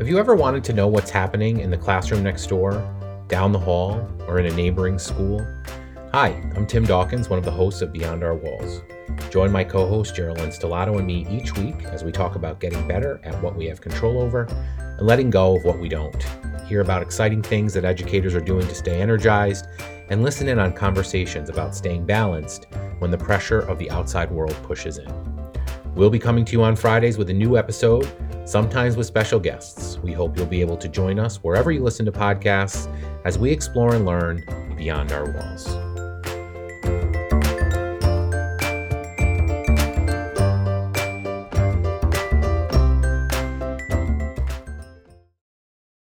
Have you ever wanted to know what's happening in the classroom next door, down the hall, or in a neighboring school? Hi, I'm Tim Dawkins, one of the hosts of Beyond Our Walls. Join my co host Geraldine Stellato and me each week as we talk about getting better at what we have control over and letting go of what we don't. Hear about exciting things that educators are doing to stay energized and listen in on conversations about staying balanced when the pressure of the outside world pushes in. We'll be coming to you on Fridays with a new episode sometimes with special guests. We hope you'll be able to join us wherever you listen to podcasts as we explore and learn beyond our walls.